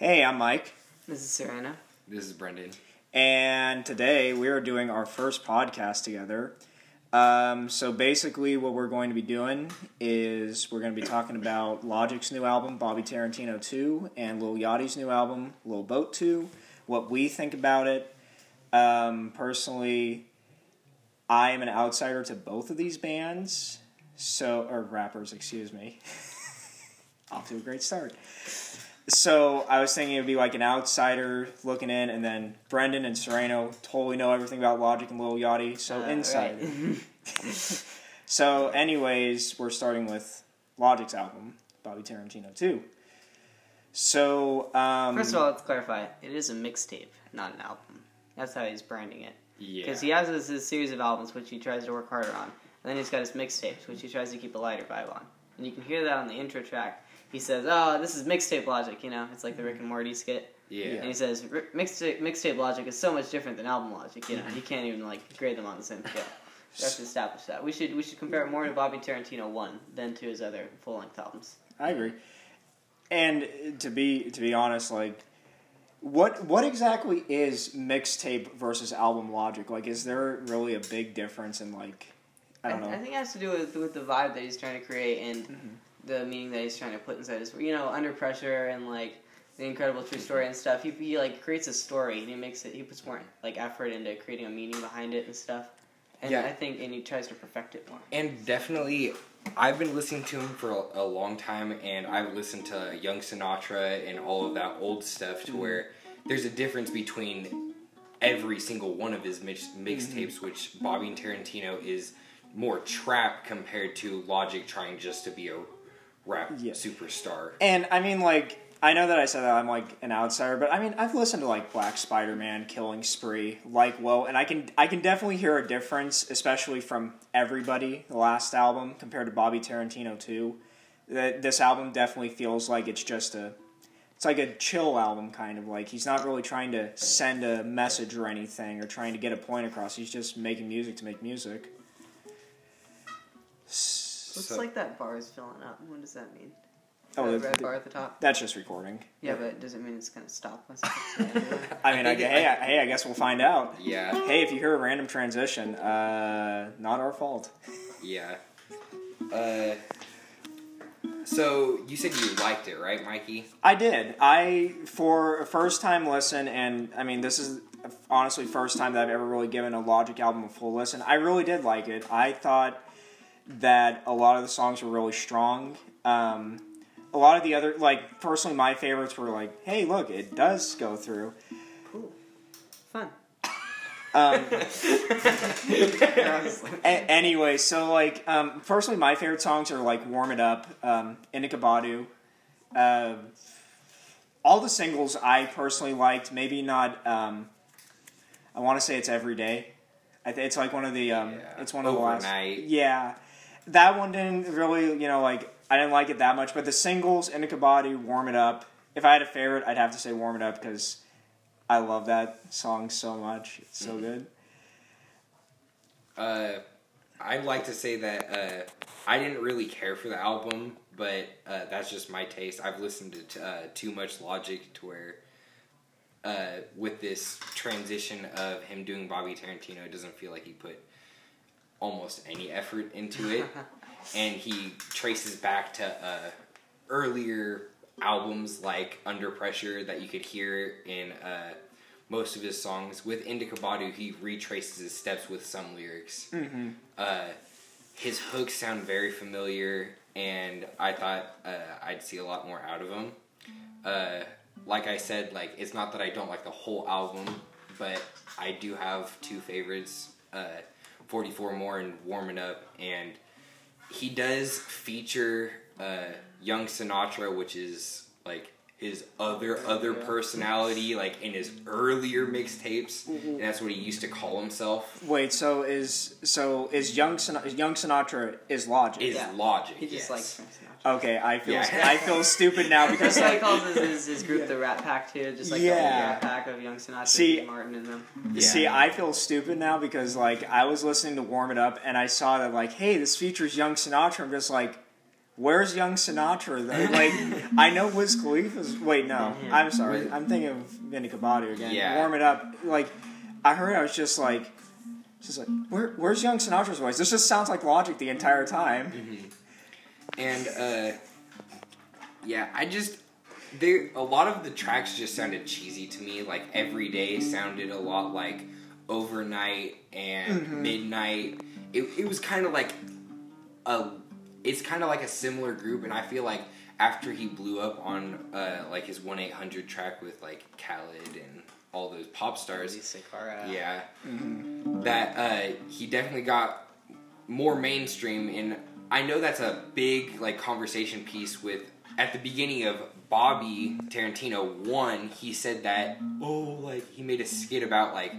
Hey, I'm Mike, This is Serena. This is Brendan. and today we are doing our first podcast together. Um, so basically, what we're going to be doing is we're going to be talking about Logic's new album, Bobby Tarantino 2, and Lil Yachty's new album, Lil Boat 2, what we think about it. Um, personally, I am an outsider to both of these bands, so or rappers, excuse me. Off to a great start. So I was thinking it would be like an outsider looking in, and then Brendan and Serena totally know everything about Logic and Lil Yachty, so Uh, insider. right. So, anyways, we're starting with Logic's album, Bobby Tarantino 2. So, um, First of all, let's clarify. It is a mixtape, not an album. That's how he's branding it. Yeah. Because he has this, this series of albums which he tries to work harder on. And then he's got his mixtapes, which he tries to keep a lighter vibe on. And you can hear that on the intro track. He says, "Oh, this is mixtape logic," you know. It's like the Rick and Morty skit. yeah. And he says, "Mixtape mixtape logic is so much different than album logic. You know, you can't even like grade them on the same scale." We have to establish that. We should we should compare it more to Bobby Tarantino one than to his other full length albums. I agree. And to be to be honest, like, what what exactly is mixtape versus album logic? Like, is there really a big difference in like, I don't know. I think it has to do with with the vibe that he's trying to create and Mhm. The meaning that he's trying to put inside his. You know, under pressure and like the incredible true story and stuff. He he like creates a story and he makes it. He puts more like effort into creating a meaning behind it and stuff. And Yeah. I think and he tries to perfect it more. And definitely, I've been listening to him for a, a long time, and I've listened to Young Sinatra and all of that old stuff to mm-hmm. where there's a difference between every single one of his mix, mixtapes, mm-hmm. which Bobby and Tarantino is more trap compared to Logic trying just to be a rap Yeah. superstar. And I mean, like, I know that I said that I'm like an outsider, but I mean, I've listened to like Black Spider Man, Killing Spree, like Whoa, and I can I can definitely hear a difference, especially from Everybody, the last album, compared to Bobby Tarantino too. That this album definitely feels like it's just a, it's like a chill album, kind of like he's not really trying to send a message or anything or trying to get a point across. He's just making music to make music. Looks So- like that bar is filling up. What does that mean? Oh, the the- red the- bar at the top. That's just recording. Yeah, but does it mean it's gonna stop us? I mean, I, think hey, I, hey, I guess we'll find out. Yeah, Hey, if you hear a random transition, uh, not our fault. yeah. Uh, so you said you liked it, right, Mikey? I did. I for a first time listen, and I mean, this is honestly first time that I've ever really given a Logic album a full listen. I really did like it. I thought that a lot of the songs were really strong. Um, a lot of the other, like personally, my favorites were like, "Hey, look, it does go through." cool. Fun. Um, A- anyway, so like, um, personally, my favorite songs are like "Warm It Up," um, "Indica Badu." Uh, all the singles I personally liked. Maybe not. Um, I want to say it's "Every Day." I th- it's like one of the. Um, Yeah. It's one of the last. Yeah, that one didn't really. You know, like I didn't like it that much. But the singles, "Indica Badu," "Warm It Up." If I had a favorite, I'd have to say "Warm It Up" because I love that song so much. It's so good. Uh, I'd like to say that uh, I didn't really care for the album, but uh, that's just my taste. I've listened to t- uh, too much Logic to where, uh, with this transition of him doing Bobby Tarantino, it doesn't feel like he put almost any effort into it, and he traces back to uh, earlier albums like Under Pressure that you could hear in. Uh, most of his songs with Indica Badu, he retraces his steps with some lyrics Mm-hmm. uh, his hooks sound very familiar, and I thought uh, I'd see a lot more out of him. Uh, like I said, like it's not that I don't like the whole album, but I do have two favorites: uh, "44 More" and "Warming Up." And he does feature uh, Young Sinatra, which is like his other other Yeah. personality, like in his earlier mixtapes, mm-hmm. and that's what he used to call himself. Wait, so is so is young Sin- young Sinatra is Logic? Is Yeah. logic? He just yes. likes okay, I feel Yeah. I feel stupid now because That's why he calls his, his, his group the Rat Pack too, just like the Yeah. old Rat Pack of Young Sinatra, See- Dean Martin, and them. Yeah. see I feel stupid now because like I was listening to Warm It Up and I saw that like hey this features young Sinatra I'm just like Where's young Sinatra? Though? Like, I know Wiz Khalifa's. Wait, no, I'm sorry. I'm thinking of Vinny Caballero again. Yeah. Warm it up. Like, I heard. I was just like, just like, where, where's young Sinatra's voice? This just sounds like Logic the entire time. And uh, yeah, I just there a lot of the tracks just sounded cheesy to me. Like every day sounded a lot like overnight and Mm-hmm. midnight. It it was kind of like a it's kind of like a similar group, and I feel like after he blew up on uh, like his one eight hundred track with like Khalid and all those pop stars, Alessia Cara. yeah, Mm-hmm. that uh, he definitely got more mainstream, and I know that's a big like conversation piece with at the beginning of Bobby Tarantino one. He said that oh, like he made a skit about like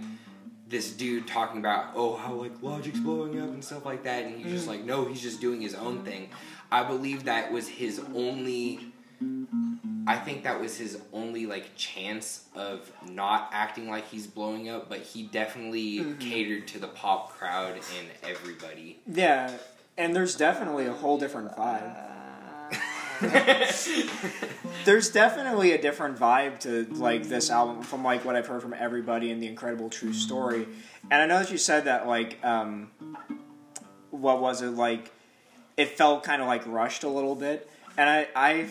this dude talking about oh how like Logic's blowing up and stuff like that, and he's just mm. like no, he's just doing his own thing. I believe that was his only I think that was his only like chance of not acting like he's blowing up, but he definitely mm-hmm. catered to the pop crowd and everybody. Yeah, and there's definitely a whole different vibe. There's definitely a different vibe to like this album from like what I've heard from everybody in the Incredible True Story. And I know that you said that like um what was it like it felt kind of like rushed a little bit. And I I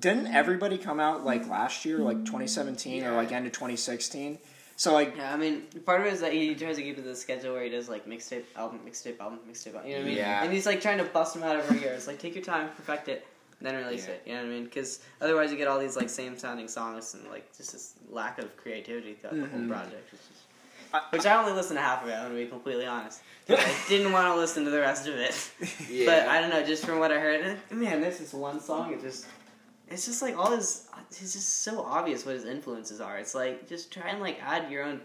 didn't everybody come out like last year like 2017 or like end of 2016. So like Yeah, I mean, part of it is that he tries to keep it the schedule where he does like mixtape album, mixtape album, mixtape album. You know what I mean? Yeah. And he's like trying to bust them out every year. It's like take your time, perfect it, then release Yeah. it. You know what I mean? Because otherwise you get all these like same sounding songs and like just this lack of creativity throughout the whole Mhm. project. Which, I- which I only listened to half of it. I'm gonna be completely honest. I didn't want to listen to the rest of it. Yeah. But I don't know, just from what I heard, man, this is one song. It just, it's just like all his. It's just so obvious what his influences are. It's like just try and like add your own,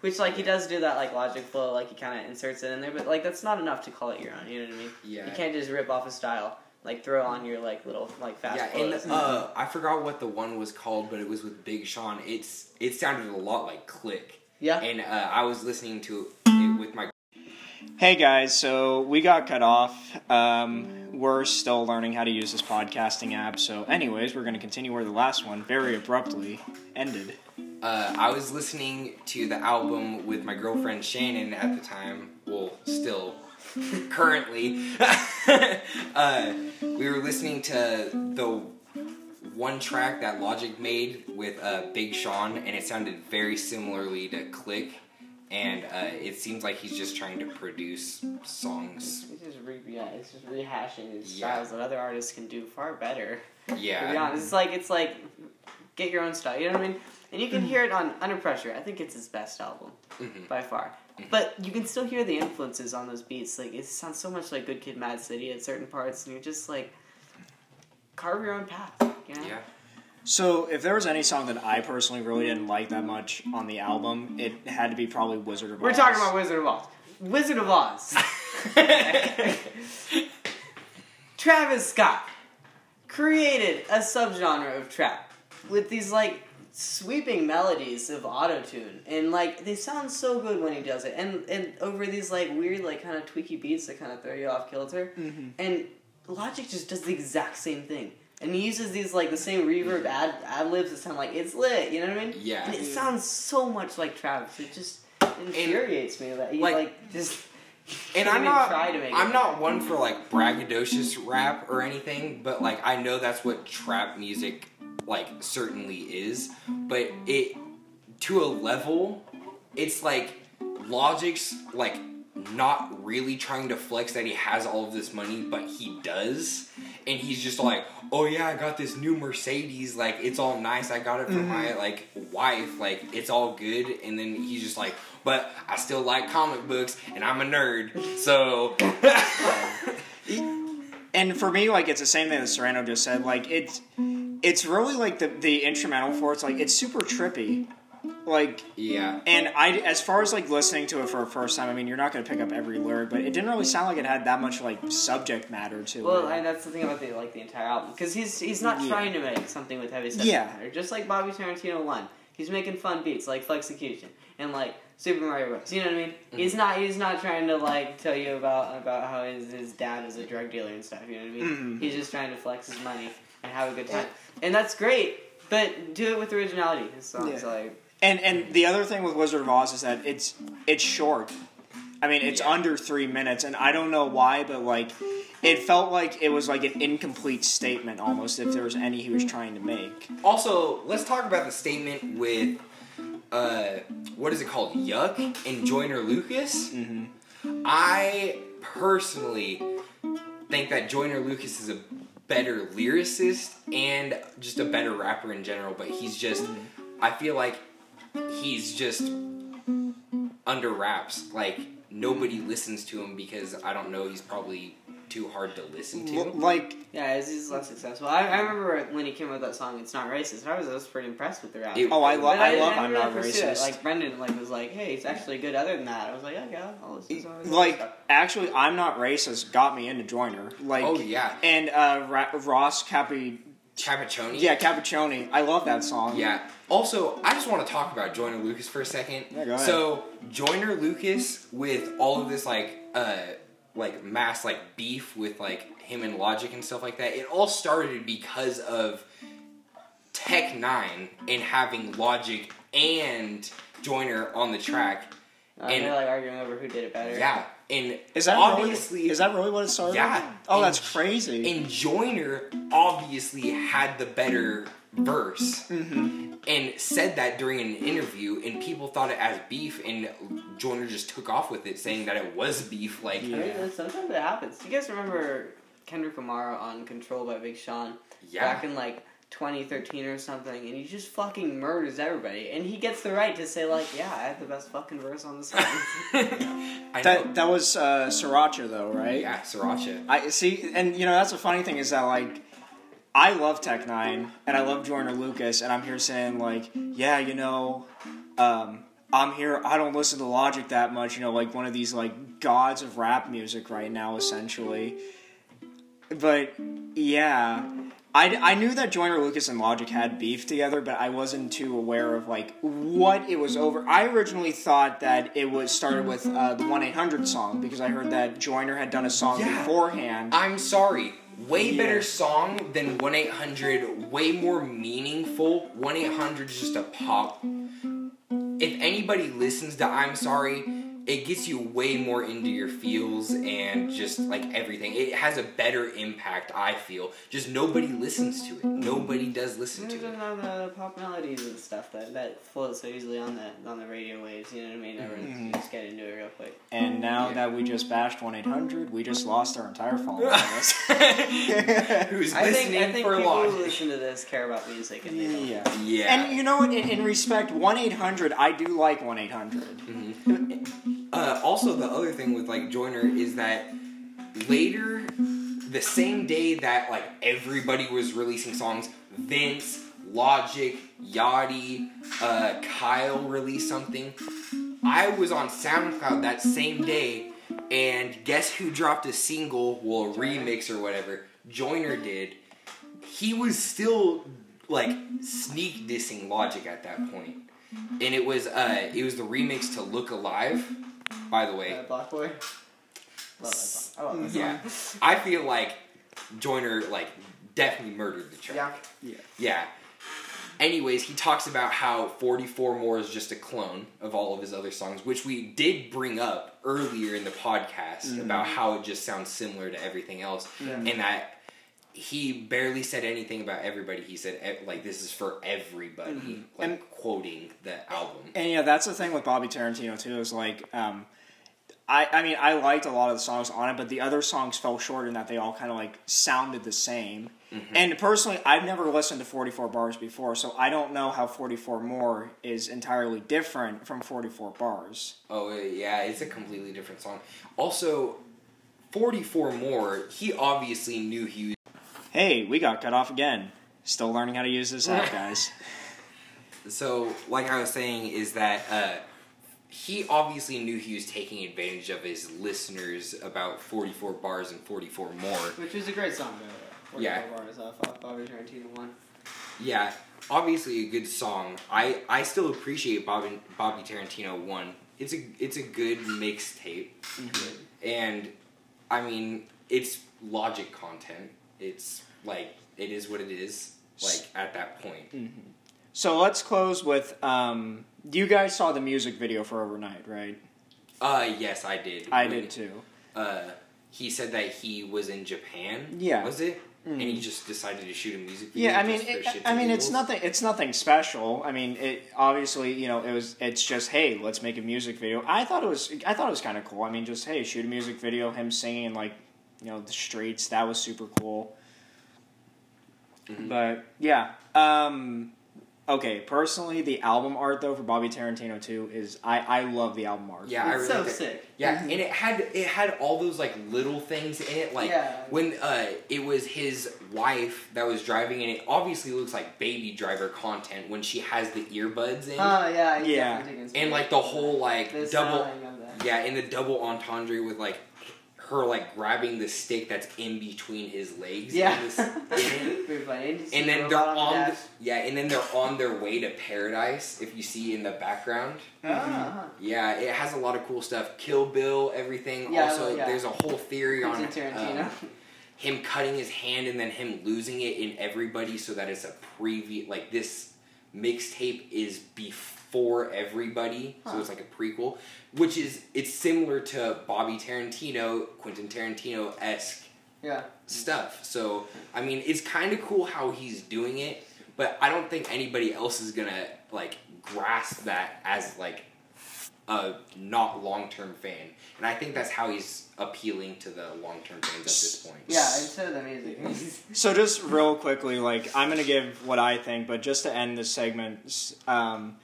which like he does do that like logic flow, like he kind of inserts it in there. But like that's not enough to call it your own. You know what I mean? yeah. You can't just rip off a style, like throw on your like little like fast. yeah, flows. and uh, I forgot what the one was called, but it was with Big Sean. It's it sounded a lot like Click, yeah. and uh, I was listening to it with my Hey guys, so we got cut off. Um, we're still learning how to use this podcasting app. So, anyways, we're going to continue where the last one very abruptly ended. Uh, I was listening to the album with my girlfriend Shannon at the time. Well, still, currently. uh, we were listening to the one track that Logic made with uh, Big Sean, and it sounded very similarly to Click. And uh, it seems like he's just trying to produce songs. It's just re- yeah, it's just rehashing his Yeah. styles that other artists can do far better. To be Yeah. honest, it's like it's like get your own style. You know what I mean? And you can hear it on Under Pressure. I think it's his best album Mhm. by far. But you can still hear the influences on those beats. Like it sounds so much like Good Kid, Mad City at certain parts, and you're just like carve your own path. You know? Yeah. So, if there was any song that I personally really didn't like that much on the album, it had to be probably Wizard of Oz. We're talking about Wizard of Oz. Wizard of Oz. Travis Scott created a subgenre of trap with these like sweeping melodies of autotune. And like they sound so good when he does it. And and over these like weird like kind of tweaky beats that kind of throw you off kilter. Mhm. and Logic just does the exact same thing. And he uses these like the same reverb ad ad libs that sound like it's lit you know what I mean? Yeah. and it sounds so much like Travis. It just infuriates me that he like- like, just And I'm not. try to make I'm not one for like braggadocious rap or anything, but like I know that's what trap music like certainly is. But it to a level, it's like Logic's like not really trying to flex that he has all of this money, but he does. And he's just like, oh yeah, I got this new Mercedes. Like it's all nice. I got it for my mm-hmm. like wife. Like it's all good. And then he's just like, but I still like comic books, and I'm a nerd. So And for me, like it's the same thing that Serena just said. Like it's it's really like the the instrumental for it's like it's super trippy. Like yeah, and I as far as like listening to it for a first time, I mean you're not gonna pick up every lyric, but it didn't really sound like it had that much like subject matter to Well, it. Well, and that's the thing about the like the entire album because he's he's not Yeah. trying to make something with heavy subject Yeah. matter, just like Bobby Tarantino one. He's making fun beats like Flexecution and like Super Mario Bros. You know what I mean? He's not he's not trying to like tell you about about how his, his dad is a drug dealer and stuff. You know what I mean? Mhm. He's just trying to flex his money and have a good time, and that's great. But do it with originality. His songs Yeah. like And and the other thing with Wizard of Oz is that it's it's short. I mean, it's Yeah. under three minutes, and I don't know why, but like, it felt like it was like an incomplete statement almost. If there was any he was trying to make. Also, let's talk about the statement with uh, what is it called? Yuck and Joyner Lucas. hmm I personally think that Joyner Lucas is a better lyricist and just a better rapper in general, but he's just I feel like he's just under wraps. Like nobody listens to him because I don't know, he's probably too hard to listen to. Like, yeah, he's, he's less successful. I, I remember when he came out with that song. It's not racist. I was I was pretty impressed with the rap. It- oh, I love But I love I am not pursue it. racist. Like Brendan, like was like, "Hey, it's actually good." Other than that, I was like, "Yeah, yeah, I'll listen to some of his like stuff." actually, I'm not racist. Got me into Joyner. Like, oh yeah. and uh, Ra- Ross Capi, Capicchioni? yeah, Capicchioni. I love that song. Yeah. Also, I just want to talk about Joyner Lucas for a second. Yeah, go ahead. So Joyner Lucas with all of this like uh like mass like beef with like him and Logic and stuff like that. It all started because of Tech N9ne and having Logic and Joyner on the track. Uh, and- they're like arguing over who did it better. Yeah. And Is that obviously really, is that really what it started? Yeah. Oh, And- that's crazy. and Joyner obviously had the better verse hmm and said that during an interview, and people thought it as beef, and Joyner just took off with it, saying that it was beef. Like, I mean, Yeah. sometimes it happens. Do you guys remember Kendrick Lamar on Control by Big Sean yeah, back in like 2013 or something, and he just fucking murders everybody, and he gets the right to say like, "Yeah, I have the best fucking verse on the song." That that was uh, Sriracha though, right? yeah, Sriracha. I see, and you know that's the funny thing is that like I love Tech N9ne and I love Joyner Lucas, and I'm here saying like, yeah, you know, um, I'm here. I don't listen to Logic that much, you know, like one of these like gods of rap music right now, essentially. But yeah. I, I knew that Joyner Lucas and Logic had beef together, but I wasn't too aware of like what it was over. I originally thought that it was started with uh, the one eight hundred song because I heard that Joyner had done a song Yeah. beforehand. I'm sorry. Way Yeah. better song than 1 800, way more meaningful. 1 800 is just a pop. If anybody listens to I'm Sorry, it gets you way more into your feels and just like everything. It has a better impact, I feel. Just nobody listens to it. Nobody does listen It to it. doesn't the pop melodies and stuff that, that floats so easily on the on the radio waves. You know what I mean? Everyone Mhm. just get into it real quick. and now Yeah. that we just bashed one eight hundred, we just lost our entire following. list. Who's I think listening I think for people who listen to this care about music and they know. yeah. Yeah. And you know what? In, in respect, one eight hundred, I do like one eight hundred. Uh, also, the other thing with like Joyner is that later, the same day that like everybody was releasing songs, Vince, Logic, Yachty, uh, Kyle released something. I was on SoundCloud that same day, and guess who dropped a single, well, a remix or whatever? Joyner did. He was still like sneak dissing Logic at that point, and it was uh, it was the remix to "Look Alive." By the way, Uh, BlocBoy. Love that song. I love that song. yeah, I feel like Joyner like definitely murdered the track. Yeah. Yeah. Yeah. Anyways, he talks about how 44 More is just a clone of all of his other songs, which we did bring up earlier in the podcast about how it just sounds similar to everything else, Yeah. and that he barely said anything about everybody. He said like this is for everybody, Mhm. like And- quoting the album. And yeah, that's the thing with Bobby Tarantino too. Is like, um, I I mean, I liked a lot of the songs on it, but the other songs fell short in that they all kind of like sounded the same. And personally, I've never listened to 44 Bars before, so I don't know how 44 More is entirely different from 44 Bars. Oh yeah, it's a completely different song. Also, 44 More, he obviously knew he Hey, we got cut off again. Still learning how to use this app, guys. So, like I was saying, is that uh, he obviously knew he was taking advantage of his listeners about 44 bars and 44 more. Which was a great song, by the way. 44 Yeah. Bars off, off Bobby Tarantino one. Yeah, obviously a good song. I, I still appreciate Bobby, Bobby Tarantino 1 it's a it's a good mixtape, Mm-hmm. and I mean it's logic content. It's like it is what it is. Like at that point, Mm-hmm. So let's close with. Um, you guys saw the music video for Overnight, right? uh, yes, I did. I When, did too. Uh, he said that he was in Japan. Yeah. was it? And Mhm. he just decided to shoot a music video. Yeah, I mean, it, I and mean, it's nothing. It's nothing special. I mean, it obviously, you know, it was. It's just, hey, let's make a music video. I thought it was. I thought it was kind of cool. I mean, just hey, shoot a music video, him singing like, you know, the streets. That was super cool. Mhm. But yeah, um, okay. Personally, the album art though for Bobby Tarantino too is I I love the album art. Yeah, I it's really so think- sick. Yeah, and it had it had all those like little things in it, like Yeah. when uh, it was his wife that was driving, and it obviously looks like Baby Driver content when she has the earbuds in, Oh yeah, Yeah. and like the whole like the double, styling of that. yeah, and the double entendre with like her like grabbing the stick that's in between his legs, Yeah. this- in it. Pretty funny. And, and then they're on, the yeah, and then they're on their way to paradise. If you see in the background, Ah, yeah, it has a lot of cool stuff. Kill Bill, everything. Yeah, also, yeah. there's a whole theory on Tarantino. um, him cutting his hand and then him losing it in everybody, so that it's a preview. Like this mixtape is before everybody, so it's like a prequel, which is it's similar to Bobby Tarantino, Quentin Tarantino esque yeah. stuff. So I mean, it's kind of cool how he's doing it, but I don't think anybody else is gonna like grasp that as like a not long term fan, and I think that's how he's appealing to the long term fans at this point. Yeah, and so the music. So just real quickly, like I'm gonna give what I think, but just to end this segment, um,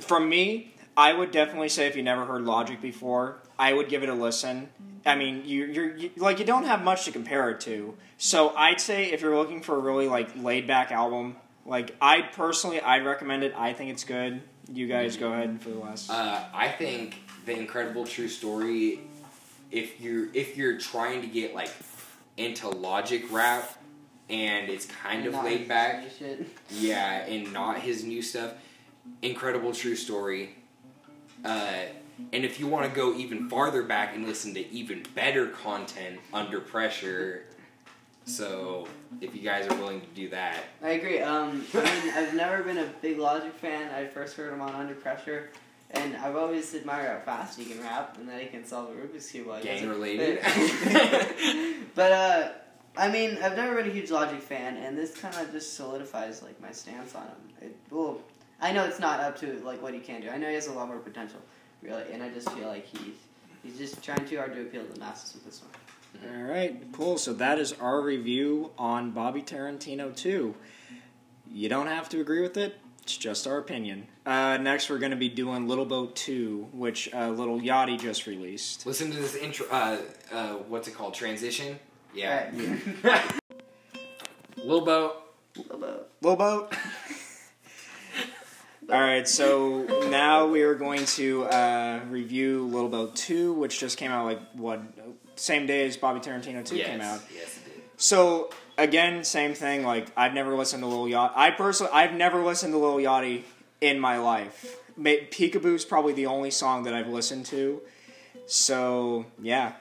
from me, I would definitely say if you never heard Logic before, I would give it a listen. I mean, you, you're you, like you don't have much to compare it to, so I'd say if you're looking for a really like laid back album, like I personally, I'd recommend it. I think it's good. You guys go ahead and for the last. Uh, I think the incredible true story. If you're if you're trying to get like into logic rap, and it's kind of Not laid back, Yeah, and not his new stuff. Incredible true story. Uh, and if you want to go even farther back and listen to even better content under pressure, so if you guys are willing to do that, I agree. Um, I mean, I've never been a big Logic fan. I first heard him on Under Pressure, and I've always admired how fast he can rap and that he can solve a Rubik's cube while gang related. but uh, I mean, I've never been a huge Logic fan, and this kind of just solidifies like my stance on him. It, well, I know it's not up to like what he can do. I know he has a lot more potential, really, and I just feel like he's he's just trying too hard to appeal to the masses with this one. All right, cool. So that is our review on Bobby Tarantino 2. You don't have to agree with it. It's just our opinion. Uh, next, we're going to be doing Little Boat 2, which uh, Little Yachty just released. Listen to this intro. Uh, uh, what's it called? Transition. Yeah. Right. Lil Bo. Little boat. Little Boat. All right, so now we are going to uh, review Little Boat 2, which just came out like, what, same day as Bobby Tarantino 2 yes. came out. Yes, it did. So again, same thing. Like I've never listened to Lil Yachty. I personally, I've never listened to Lil Yachty in my life. Ma- Peekaboo's probably the only song that I've listened to. So yeah,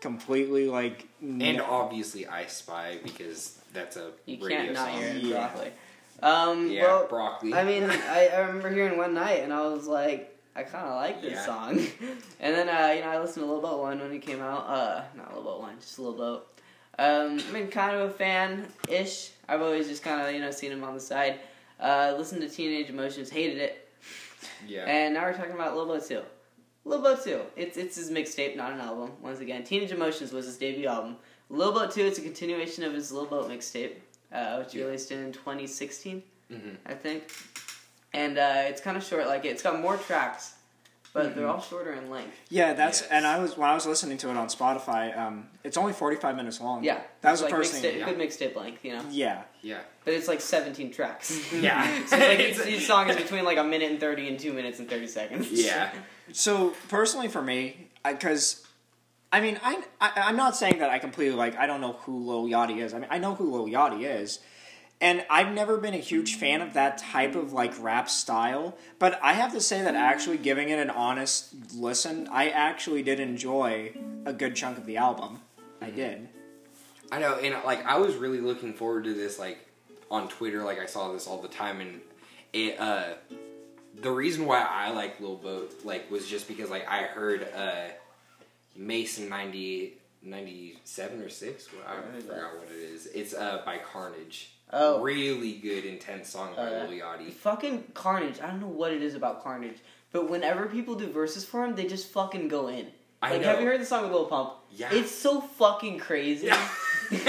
completely like. And no- obviously, I Spy because that's a You radio can't not song. hear it Yeah. broccoli. Um, Yeah, well, broccoli. I mean, I, I remember hearing one night, and I was like, I kind of like this Yeah. song. and then, uh, you know, I listened to Little Boat One when it came out. Uh, not Little Boat One, just Little Boat. Um, I've been kind of a fan ish. I've always just kind of, you know, seen him on the side. Uh, listened to Teenage Emotions, hated it. yeah. And now we're talking about Little Boat 2. Little Boat 2. It's, it's his mixtape, not an album. Once again, Teenage Emotions was his debut album. Little Boat 2, it's a continuation of his Little Boat mixtape, uh, which he Yeah. released in 2016, Mhm. I think. And uh, it's kind of short. Like, it's got more tracks, but they're all shorter in length. yeah, that's Yes. and I was when I was listening to it on Spotify. Um, it's only forty five minutes long. Yeah. that was it's the first mixtape, thing. yeah. Good mixtape length, you know? Yeah, Yeah. But it's like 17 tracks. Yeah. so like each, each song is between like a minute and 30 and 2 minutes and 30 seconds. Yeah. So personally, for me, because I, mean, I, I I'm not saying that I completely like I don't know who Lil Yachty is. I mean, I know who Lil Yachty is, And I've never been a huge fan of that type of like rap style, but I have to say that actually giving it an honest listen, I actually did enjoy a good chunk of the album. I did. I know, and like I was really looking forward to this. Like on Twitter, like I saw this all the time, and it. uh The reason why I like Lil Boat like was just because like I heard uh Mason 90, 97 or six. I heard forgot what it is. It's uh by Carnage. Oh. really good, intense song by Uh, Lil Yachty. Fucking Carnage. I don't know what it is about Carnage, but whenever people do verses for him, they just fucking go in. I Like, know. have you heard the song with Lil Pump? Yeah. It's so fucking crazy. Yeah. and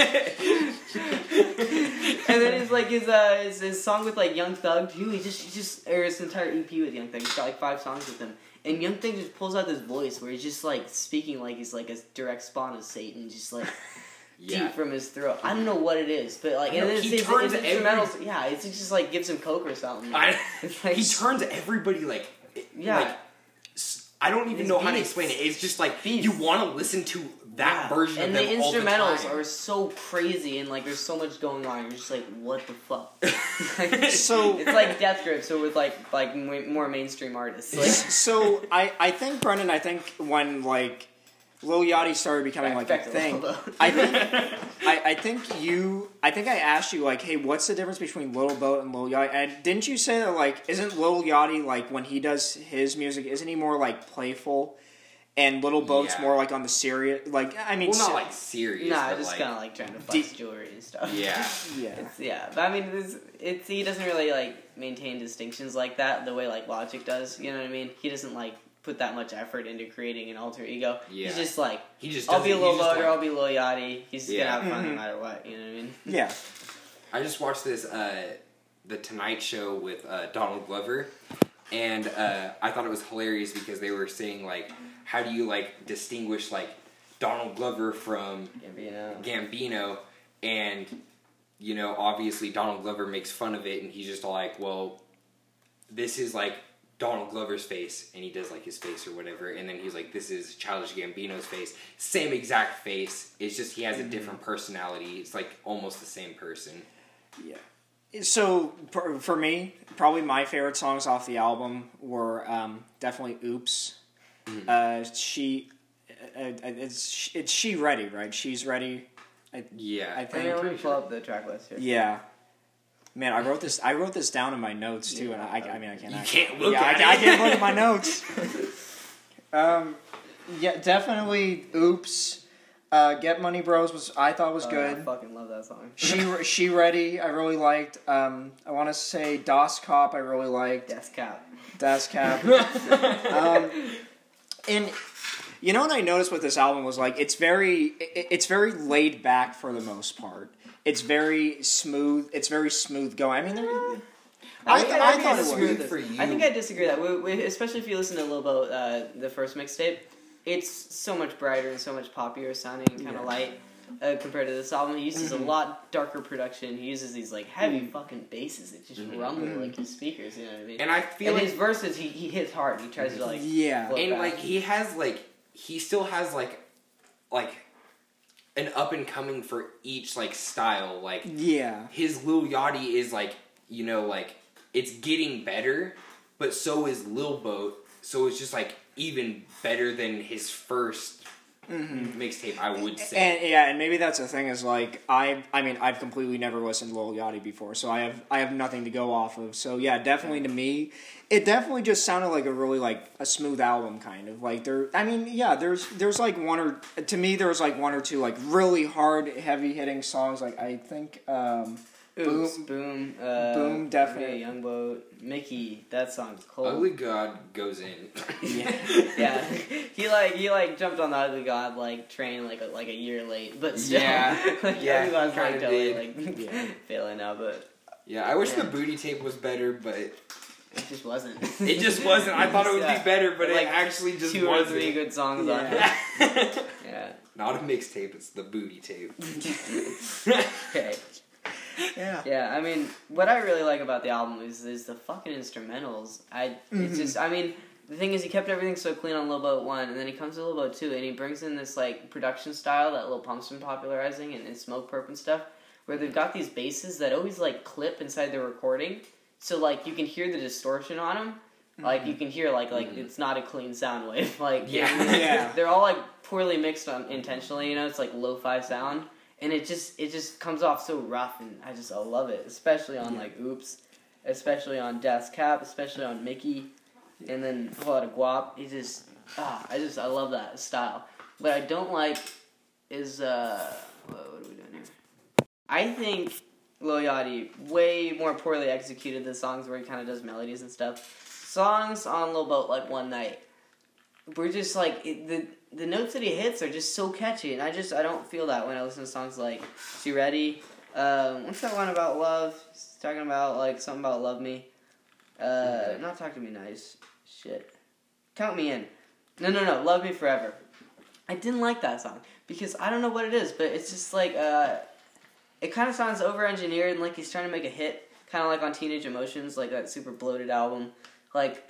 then it's like his uh his, his song with like Young Thug too. He just he just or his entire EP with Young Thug. He's got like five songs with him. And Young Thug just pulls out this voice where he's just like speaking like he's like a direct spawn of Satan, just like yeah. deep from his throat. I don't know what it is, but like and know, then he it's, turns it's, every-. Yeah, it's just like gives him coke or something. I, It's like- he turns everybody like Yeah. like I don't even His know how to explain it. It's just like Beats. you want to listen to that Yeah. version and of the them all the instrumentals time. are so crazy and like there's so much going on. You're just like, what the fuck? So- it's like Death Grip, so with like like more mainstream artists. Like, so I, I think Brendan, I think when like Lil Yachty started becoming like a thing. I think I, I think you I think I asked you like, hey, what's the difference between Little Boat and Lil Yachty? And didn't you say that like isn't Lil Yachty like when he does his music, isn't he more like playful? And Little Boat's Yeah. more like on the serious like I mean well, not se- like serious. nah, but just like, kind of like trying to flex Deep- jewelry and stuff. yeah. yeah. It's, yeah, but I mean, it's, it's he doesn't really like maintain distinctions like that the way like Logic does. You know what I mean? He doesn't like put that much effort into creating an alter ego. Yeah. He's just like, He just I'll be a doesn't- little he's or like- I'll be Lil Yachty. He's just Yeah. gonna have fun no matter what. You know what I mean? Yeah. I just watched this uh, the Tonight Show with uh, Donald Glover, and uh, I thought it was hilarious because they were saying like, how do you like distinguish like Donald Glover from Yeah, you know. Gambino, and you know obviously Donald Glover makes fun of it, and he's just like, well, this is like Donald Glover's face, and he does like his face or whatever, and then he's like, this is Childish Gambino's face, same exact face. It's just he has a different personality. It's like almost the same person. Yeah. So for, for me, probably my favorite songs off the album were um, definitely "Oops." Uh, she, uh, uh, it's it's she ready, right? She's ready. Yeah, I I think- mean, let me pull up the track list here. Yeah. Man, I wrote this. I wrote this down in my notes too, and I, I mean, I can't. You actually- can't look yeah, at I, I it. can't look at my notes. um, yeah, definitely. Oops. Uh, Get Money Bros was I thought was Oh, good. I fucking love that song. She she ready. I really liked. Um, I want to say Das Cop. I really liked. Death Cap. Das Cap. um, and you know what I noticed with this album was like it's very it, it's very laid back for the most part. It's very smooth. It's very smooth going. I mean, there, I, I, I, think I, thought it disagree was. with For you. I think I disagree that, we, we, especially if you listen to Lil Boat, uh, the first mixtape. It's so much brighter and so much poppier sounding, and kind of Yeah. light uh, compared to this album. He uses Mhm. a lot darker production. He uses these like heavy Mm. fucking basses that just Mhm. rumble Mhm. like his speakers. You know what I mean? and I feel And like his verses, he, he hits hard. He tries to like Yeah. and fast. like he has like he still has like like an up and coming for each like style like Yeah. his Lil Yachty is like you know like it's getting better but so is Lil Boat so it's just like even better than his first Mm-hmm. mixtape I would say And yeah, and maybe that's the thing is like I I mean I've completely never listened to Lil Yachty before, so I have I have nothing to go off of. So yeah, definitely to me, it definitely just sounded like a really like a smooth album kind of like there. I mean yeah, there's there's like one or to me there was like one or two like really hard heavy hitting songs. Like I think um, Oops, Boom. boom, uh, Boom, definitely. Young Boat, Mickey. That song's cold. Ugly God goes in Yeah. yeah, he like he like jumped on the Ugly God like train like a, like a year late, but still, Yeah. like, Yeah, Ugly God's kinda like totally did. like Yeah. failing now, but yeah I wish Yeah. the booty tape was better but it just wasn't. it just wasn't I thought it would Yeah. be better but Like, it actually just Two or wasn't three good songs on it. Yeah. Yeah. Not a mixtape, it's the booty tape. Okay. Yeah. Yeah, I mean, what I really like about the album is is the fucking instrumentals. I Mhm. it's just I mean, the thing is he kept everything so clean on Lil Boat one, and then he comes to Lil Boat two, and he brings in this like production style that Lil Pump's been popularizing and, and Smokepurpp and stuff, where they've got these basses that always like clip inside the recording, so like you can hear the distortion on them. Like you can hear like like Mhm. it's not a clean sound wave. Like Yeah. Yeah. they're all like poorly mixed on intentionally. You know, it's like lo-fi sound, and it just it just comes off so rough, and I just I love it, especially on Yeah. like Oops, especially on Death's Cap, especially on Mickey, and then a lot of Guap. He just ah, I just I love that style. What I don't like is uh, what, what are we doing here? I think Lil Yachty way more poorly executed the songs where he kind of does melodies and stuff. Songs on Lil Boat like One Night, we're just like it, the the notes that he hits are just so catchy, and I just I don't feel that when I listen to songs like "She Ready." Um, what's that one about love? It's talking about like something about love me. Uh, not talk to me nice. Shit. Count me in. No, no, no. Love me forever. I didn't like that song because I don't know what it is, but it's just like uh, it kind of sounds over engineered and like he's trying to make a hit, kind of like on Teenage Emotions, like that super bloated album. Like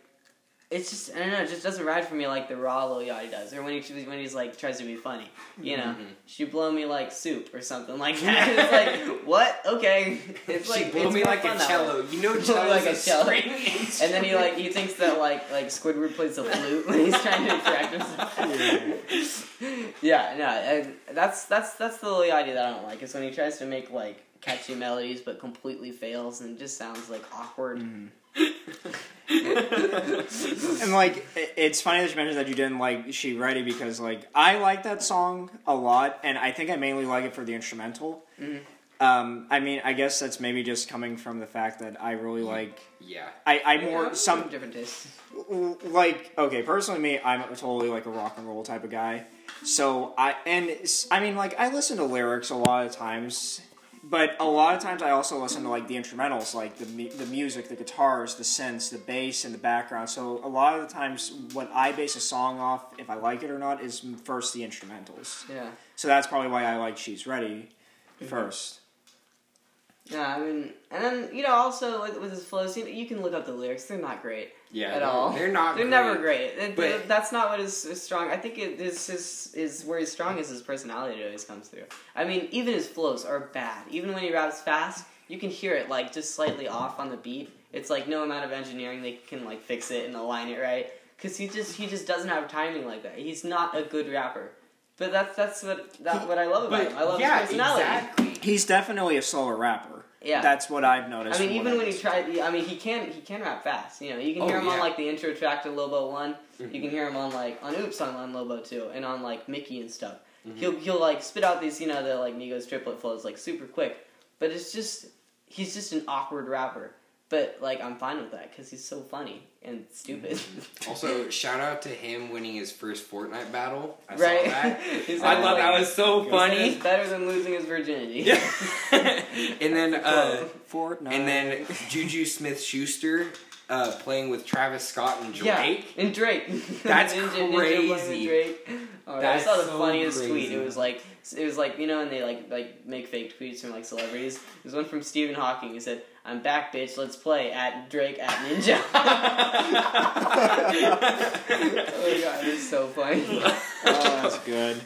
it's just I don't know, it just doesn't ride for me like the raw Lil Yachty does, or when he when he's like tries to be funny, you know. Mhm. She blow me like soup or something like that. it's like what? Okay, it's like she blew it's me like a cello. You know, cello like is a cello. And then he like he thinks that like like Squidward plays the flute when he's trying to correct himself. yeah, no, I, that's that's that's the Lil Yachty that I don't like. Is when he tries to make like catchy melodies but completely fails and just sounds like awkward. And like, it's funny that you mentioned that you didn't like "She Ready" because like I like that song a lot, and I think I mainly like it for the instrumental. Mhm. Um, I mean, I guess that's maybe just coming from the fact that I really like. Yeah. I, I Yeah, more some different tastes. like okay personally me i'm totally like a rock and roll type of guy so i and i mean like i listen to lyrics a lot of times but a lot of times i also listen to like the instrumentals like the the music the guitars the synths the bass and the background so a lot of the times what i base a song off if i like it or not is first the instrumentals Yeah. so that's probably why i like she's ready Mm-hmm. first Yeah, I mean, and then you know, also with, with his flows, you, you can look up the lyrics. They're not great Yeah. at all. They're not. They're great. never great. It- But- that's not what is, is strong. I think it is his is where he's strong is his personality always comes through. I mean, even his flows are bad. Even when he raps fast, you can hear it like just slightly off on the beat. It's like no amount of engineering they can like fix it and align it right. Cause he just he just doesn't have timing like that. He's not a good rapper. But that's that's what that what I love about But him. I love yeah, his personality. exactly. he's definitely a slower rapper Yeah. that's what i've noticed I mean, even when he tried, I mean, he can he can rap fast. You know, you can Oh, hear him on like the intro track to Lobo One. Mhm. You can hear him on like on Oops on, on Lobo Two, and on like Mickey and stuff. Mhm. He'll he'll like spit out these you know the like Migos triplet flows like super quick, but it's just he's just an awkward rapper. But like I'm fine with that because he's so funny and stupid. Also, shout out to him winning his first Fortnite battle. I right? saw that. He's I like- thought that was so funny. It's better than losing his virginity. Yeah. and then uh, Fortnite. and then Juju Smith Schuster uh, playing with Travis Scott and Drake. Yeah, and Drake. That's Ninja- Ninja crazy. Drake. Oh, That's I saw the so funniest tweet. It was like it was like you know, and they like like make fake tweets from like celebrities. There's one from Stephen Hawking. He said, "I'm back, bitch. Let's play at Drake at Ninja." oh my god, it's so funny. oh, that's good.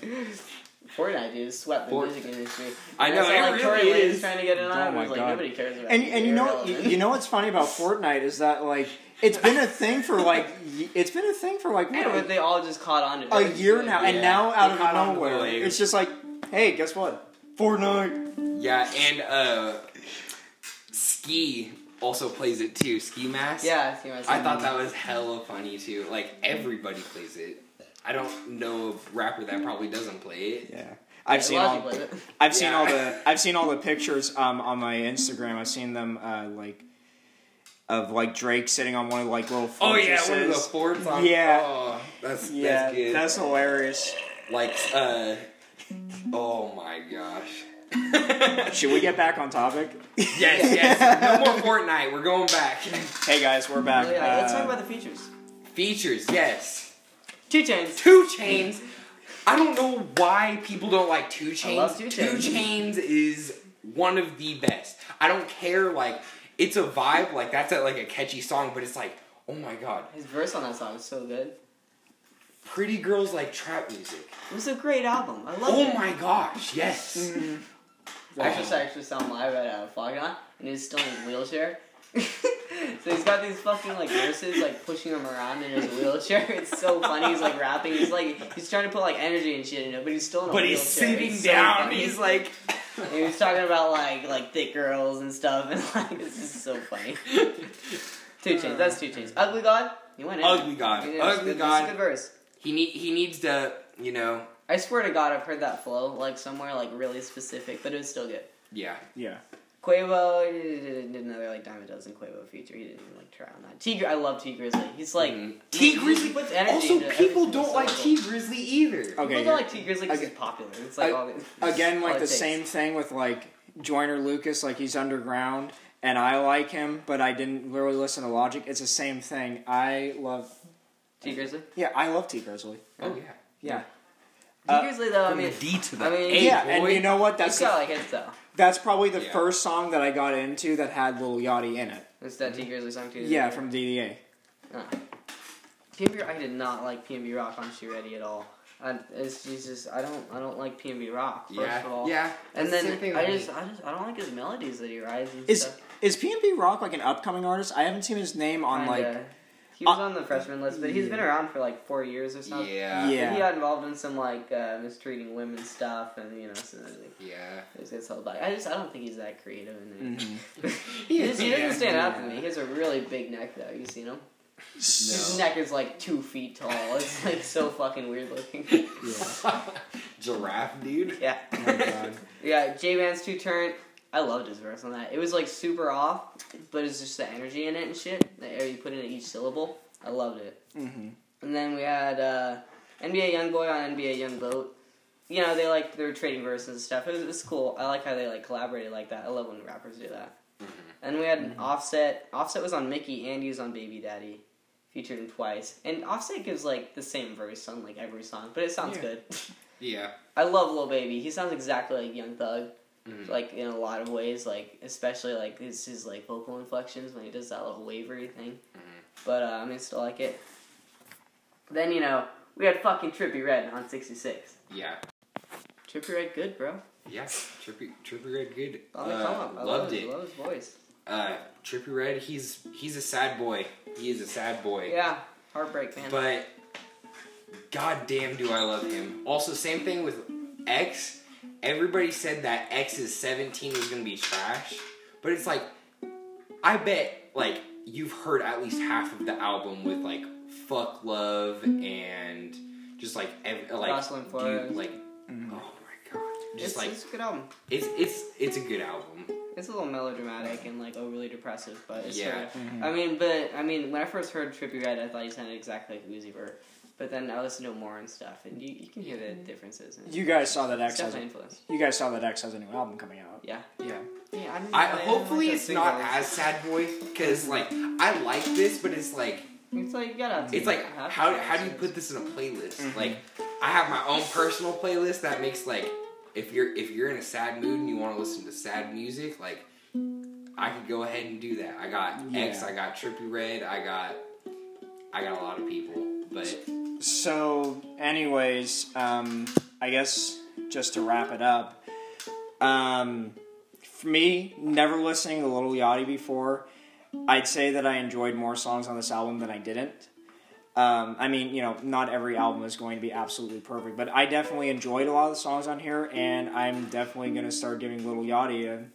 Fortnite dude swept the Fort- music industry. I know, saw, it like, really Lanez is. trying to get it on. Oh I my was like, God. nobody cares about. And and you know irrelevant. you, you know what's funny about Fortnite is that like it's been a thing for like it's been a thing for like Yeah, what, but they all just caught on to it. a year really now, weird. and Yeah, now they out of caught on to the nowhere it's just like, hey, guess what? Fortnite. Yeah, and uh, Ski also plays it too. Ski Mask. Yeah, Ski Mask. I'm I saying. thought that was hella funny too. Like everybody plays it. I don't know of rapper that probably doesn't play it. Yeah, I've Yeah, seen all. I've seen all the. I've seen all the pictures um, on my Instagram. I've seen them uh, like of like Drake sitting on one of like little. Oh yeah, one of the fortresses. forts on. Yeah. Oh, that's Yeah, that's good. that's hilarious. like uh. Oh my gosh. Should we get back on topic? Yes, yes. No more Fortnite. We're going back. Hey guys, we're back. Oh, yeah, let's Uh, talk about the features. Features, yes. Two Chainz. Two Chainz. I don't know why people don't like Two Chainz. love Two Chainz. Chains is one of the best. I don't care. Like it's a vibe. Like that's a, like a catchy song, but it's like, oh my god, His verse on that song is so good. pretty girls like trap music. It was a great album. I love Oh it. Oh my gosh, yes. I actually saw, actually saw him live at uh, Flog Gnaw, and he's still in his wheelchair. so he's got these fucking like nurses like pushing him around in his wheelchair. It's so funny. He's like rapping. He's like he's trying to put like energy and shit in it, but he's still in a wheelchair. But wheelchair. he's sitting It's so down. funny. he's like, And he was talking about like like thick girls and stuff, and like it's just so funny. Two Chainz. That's two Chainz. Ugly God. He went in. Ugly God. He did. It's Ugly God. Good verse. he need he needs to, you know, I swear to God, I've heard that flow like somewhere like really specific, but it was still good. yeah. Yeah. Quavo did another like Diamond Dozen Quavo feature. He didn't even like try on that. T. Gri- I love Tee Grizzley. He's like Mhm. Tee Grizzley. puts energy Also, into people don't like syllable. Tee Grizzley either. Okay. People don't like Tee Grizzley because he's popular. It's like Ag- all these, Again, like it the takes. same thing with like Joyner Lucas, like he's underground, and I like him, but I didn't really listen to Logic. It's the same thing. I love, Tee Grizzley. yeah, I love Tee Grizzley. Oh yeah. Yeah, T Uh, Grizzley though, I mean, the D to the I mean, A, yeah, boy. and you know what? that's That's got like hits though. that's probably the Yeah. first song that I got into that had Lil Yachty in it. It's that Tee Grizzley song too. Yeah, from DDA. PNB. I did not like PNB Rock on She Ready at all. I, it's it's just I don't I don't like PNB Rock first yeah. of all. Yeah. And That's the then same thing I just. I just I don't like his melodies that he writes and Is stuff. is PNB Rock like an upcoming artist? I haven't seen his name on like. Kinda. he was Uh, on the freshman list, but he's been around for like four years or something. Yeah. Yeah. He got involved in some like uh, mistreating women stuff, and you know, so, like, Yeah. it's, it's held back. I just I don't think he's that creative. And Mhm. he, just, he doesn't stand out to me. He has a really big neck though. You seen him? No. His neck is like two feet tall. It's like so fucking weird looking. Yeah. Giraffe, dude. yeah. Oh my god. Yeah, J Man's two turn. I loved his verse on that. It was like super off, but it's just the energy in it and shit. The air you put into each syllable. I loved it. hmm And then we had uh, NBA YoungBoy on NBA Young Boat. You know, they like they were trading verses and stuff. It was, it was cool. I like how they like collaborated like that. I love when rappers do that. And we had Offset. Offset was on Mickey and he was on Baby Daddy. Featured him twice. And Offset gives like the same verse on like every song, but it sounds Yeah. good. Yeah. I love Lil Baby. He sounds exactly like Young Thug Mhm. like in a lot of ways, like especially like his his like vocal inflections when he does that little wavery thing. Mhm. But uh, I mean, still like it. Then you know we had fucking Trippie Redd on sixty six. Yeah. Trippie Redd, good bro. Yeah. Trippie, Trippie Redd, good. Uh, loved love it. Love his voice. Uh, Trippie Redd, he's he's a sad boy. He is a sad boy. Yeah, heartbreak man. But god damn do I love him. Also, same thing with X. Everybody said that X's 17 was gonna be trash. But it's like I bet like you've heard at least half of the album with like fuck love and just like ev- like Jocelyn Flores. dude, like Mhm. oh my god. Just it's, like it's a good album. it's it's it's a good album. It's a little melodramatic and like overly depressive, but it's Yeah. sort of- Mhm. I mean, but I mean, when I first heard Trippie Redd, I thought he sounded exactly like Uzi Vert. But then I listen to him more and stuff, and you, you can hear the differences. And You guys saw that X has definitely influence. you guys saw that X has a new album coming out. Yeah. Yeah. Yeah. I, don't I know, hopefully like it's those not singles. as sad boy because like I like this, but it's like It's like you gotta. it's like have how how do you put this in a playlist? Mhm. Like I have my own personal playlist that makes like if you're if you're in a sad mood and you want to listen to sad music, like I could go ahead and do that. I got X, Yeah. I got Trippie Redd, I got I got a lot of people, but So, anyways, um, I guess just to wrap it up, um, for me, never listening to Little Yachty before, I'd say that I enjoyed more songs on this album than I didn't. Um, I mean, you know, not every album is going to be absolutely perfect, but I definitely enjoyed a lot of the songs on here, and I'm definitely going to start giving Little Yachty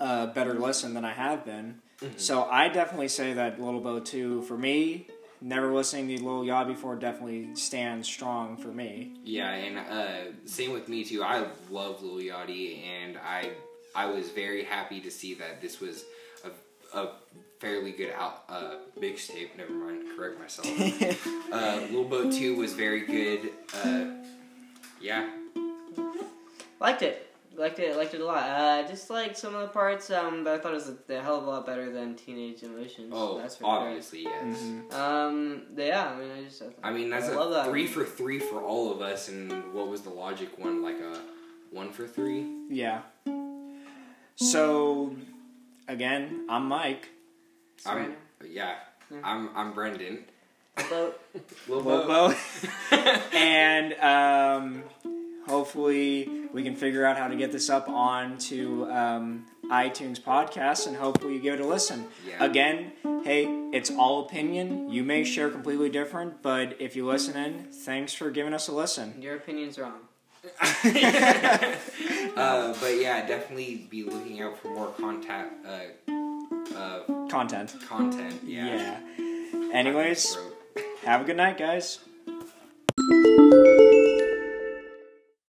a, a better listen than I have been. So I definitely say that Little Boat 2, for me, never listening to Lil Yachty before definitely stands strong for me. Yeah, and uh, same with me too. I love Lil Yachty, and I I was very happy to see that this was a, a fairly good out uh, mixtape. Never mind, correct myself. uh, Lil Boat Two was very good. Uh, yeah, Liked it. Liked it. Liked it a lot. Uh, just like some of the parts, um, but I thought it was a, a hell of a lot better than Teenage Emotions. oh, that's for obviously yes. Mhm. Um, yeah. I mean, I just. I mean that's I a love that. three for three for all of us. And what was the Logic one? Like a one for three? Yeah. So, again, I'm Mike. I'm, yeah, Yeah. I'm I'm Brendan. But Lil Lobo. and um, Hopefully, we can figure out how to get this up onto um, iTunes podcast, and hopefully, you give it a listen. Yeah. Again, hey, it's all opinion. You may share completely different, but if you listen in, thanks for giving us a listen. Your opinion's wrong. uh, but yeah, definitely be looking out for more contact uh, uh, Content. content. Yeah. yeah. Anyways, have a good night, guys.